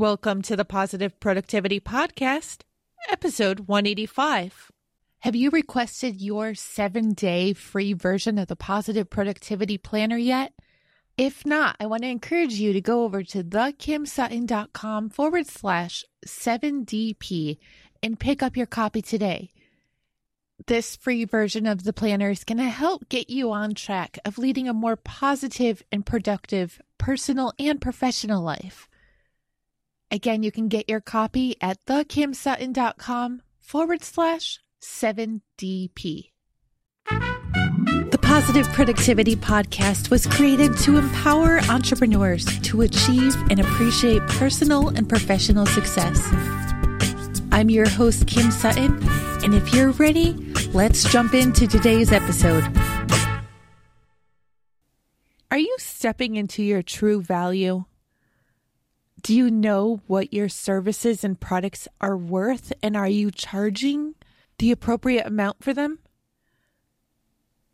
Welcome to the Positive Productivity Podcast, episode 185. Have you requested your seven day free version of the Positive Productivity Planner yet? If not, I want to encourage you to go over to thekimsutton.com forward slash 7DP and pick up your copy today. This free version of the planner is going to help get you on track of leading a more positive and productive personal and professional life. Again, you can get your copy at thekimsutton.com forward slash 7DP. The Positive Productivity Podcast was created to empower entrepreneurs to achieve and appreciate personal and professional success. I'm your host, Kim Sutton, and if you're ready, let's jump into today's episode. Are you stepping into your true value? Do you know what your services and products are worth, and are you charging the appropriate amount for them?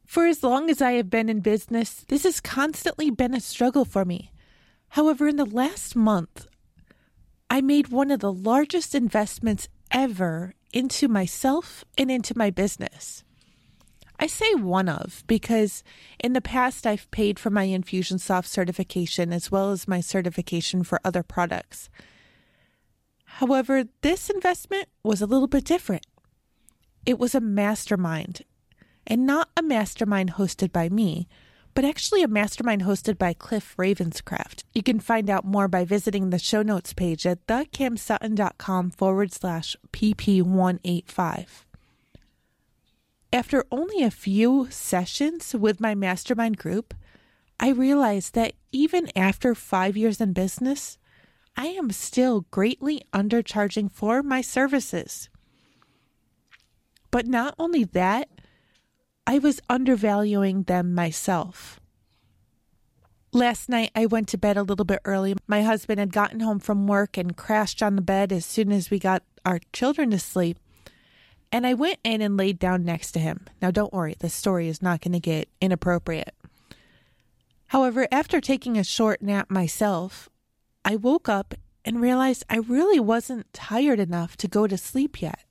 For as long as I have been in business, this has constantly been a struggle for me. However, in the last month, I made one of the largest investments ever into myself and into my business. I say one of because in the past I've paid for my Infusionsoft certification as well as my certification for other products. However, this investment was a little bit different. It was a mastermind, and not a mastermind hosted by me, but actually a mastermind hosted by Cliff Ravenscraft. You can find out more by visiting the show notes page at thekimsutton.com forward slash pp185. After only a few sessions with my mastermind group, I realized that even after five years in business, I am still greatly undercharging for my services. But not only that, I was undervaluing them myself. Last night, I went to bed a little bit early. My husband had gotten home from work and crashed on the bed as soon as we got our children to sleep. And I went in and laid down next to him. Now, don't worry, this story is not going to get inappropriate. However, after taking a short nap myself, I woke up and realized I really wasn't tired enough to go to sleep yet.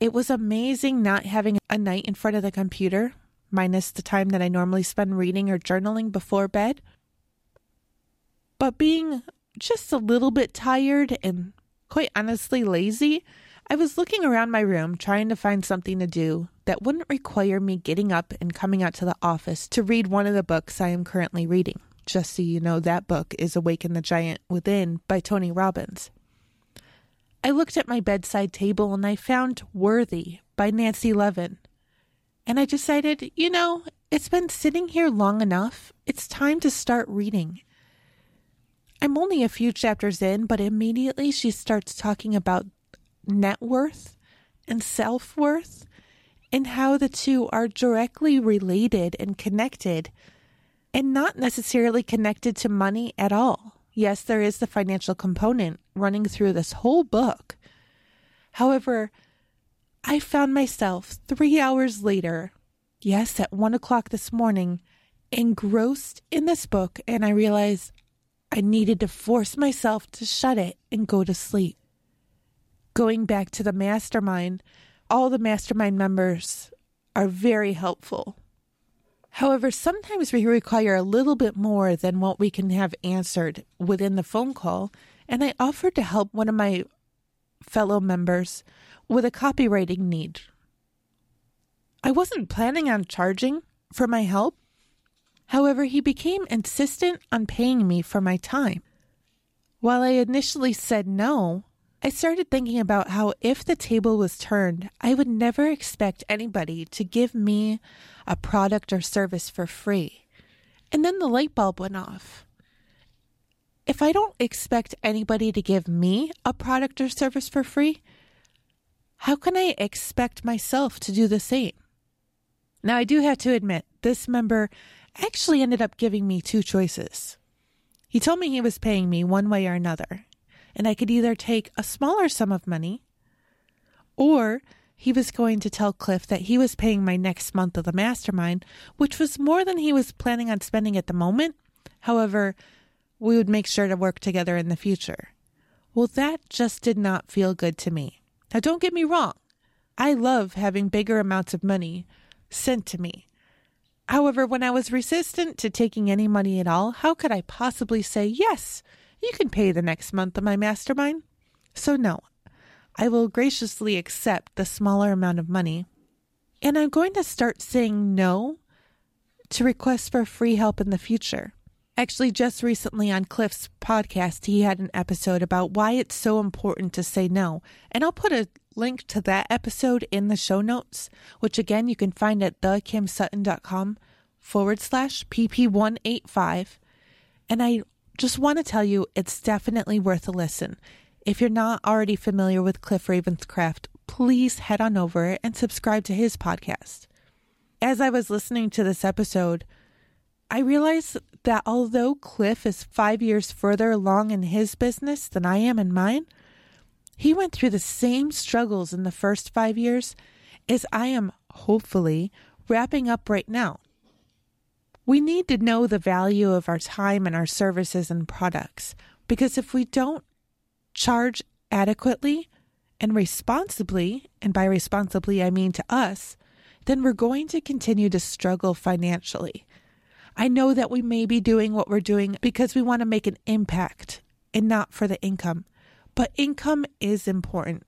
It was amazing not having a night in front of the computer, minus the time that I normally spend reading or journaling before bed. But being just a little bit tired and quite honestly lazy, I was looking around my room trying to find something to do that wouldn't require me getting up and coming out to the office to read one of the books I am currently reading. Just so you know, that book is Awaken the Giant Within by Tony Robbins. I looked at my bedside table and I found Worthy by Nancy Levin. And I decided, you know, it's been sitting here long enough. It's time to start reading. I'm only a few chapters in, but immediately she starts talking about net worth and self worth and how the two are directly related and connected and not necessarily connected to money at all. Yes, there is the financial component running through this whole book. However, I found myself three hours later, yes, at one o'clock this morning, engrossed in this book, and I realized I needed to force myself to shut it and go to sleep. Going back to the mastermind, all the mastermind members are very helpful However, sometimes we require a little bit more than what we can have answered within the phone call, and I offered to help one of my fellow members with a copywriting need. I wasn't planning on charging for my help. However, he became insistent on paying me for my time. While I initially said no, I started thinking about how if the table was turned, I would never expect anybody to give me a product or service for free. And then the light bulb went off. If I don't expect anybody to give me a product or service for free, how can I expect myself to do the same? Now, I do have to admit, this member actually ended up giving me two choices. He told me he was paying me one way or another, and I could either take a smaller sum of money or he was going to tell Cliff that he was paying my next month of the mastermind, which was more than he was planning on spending at the moment. However, we would make sure to work together in the future. Well, that just did not feel good to me. Now, don't get me wrong. I love having bigger amounts of money sent to me. However, when I was resistant to taking any money at all, how could I possibly say, yes, you can pay the next month of my mastermind? So, no, I will graciously accept the smaller amount of money. And I'm going to start saying no to requests for free help in the future. Actually, just recently on Cliff's podcast, he had an episode about why it's so important to say no. And I'll put a link to that episode in the show notes, which again you can find at thekimsutton.com forward slash PP185. And I just want to tell you it's definitely worth a listen. If you're not already familiar with Cliff Ravenscraft, please head on over and subscribe to his podcast. As I was listening to this episode, I realized that although Cliff is five years further along in his business than I am in mine, he went through the same struggles in the first five years as I am hopefully wrapping up right now. We need to know the value of our time and our services and products because if we don't charge adequately and responsibly, and by responsibly I mean to us, then we're going to continue to struggle financially. I know that we may be doing what we're doing because we want to make an impact and not for the income, but income is important.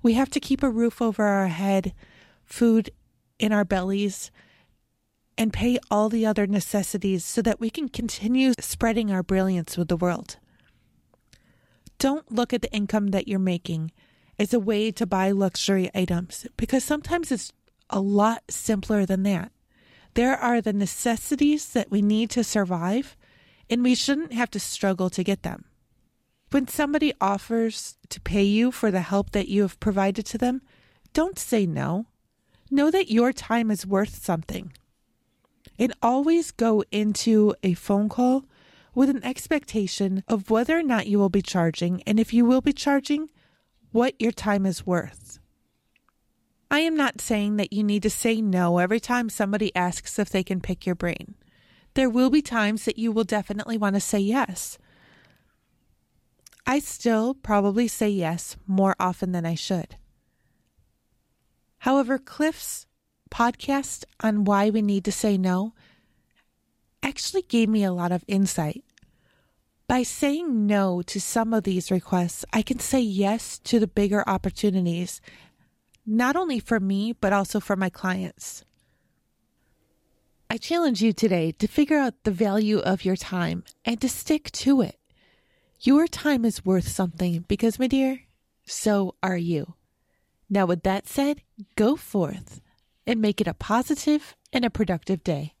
We have to keep a roof over our head, food in our bellies, and pay all the other necessities so that we can continue spreading our brilliance with the world. Don't look at the income that you're making as a way to buy luxury items because sometimes it's a lot simpler than that. There are the necessities that we need to survive, and we shouldn't have to struggle to get them. When somebody offers to pay you for the help that you have provided to them, don't say no. Know that your time is worth something. And always go into a phone call with an expectation of whether or not you will be charging, and if you will be charging, what your time is worth. I am not saying that you need to say no every time somebody asks if they can pick your brain. There will be times that you will definitely want to say yes. I still probably say yes more often than I should. However, Cliff's podcast on why we need to say no actually gave me a lot of insight. By saying no to some of these requests, I can say yes to the bigger opportunities not only for me, but also for my clients. I challenge you today to figure out the value of your time and to stick to it. Your time is worth something because, my dear, so are you. Now, with that said, go forth and make it a positive and a productive day.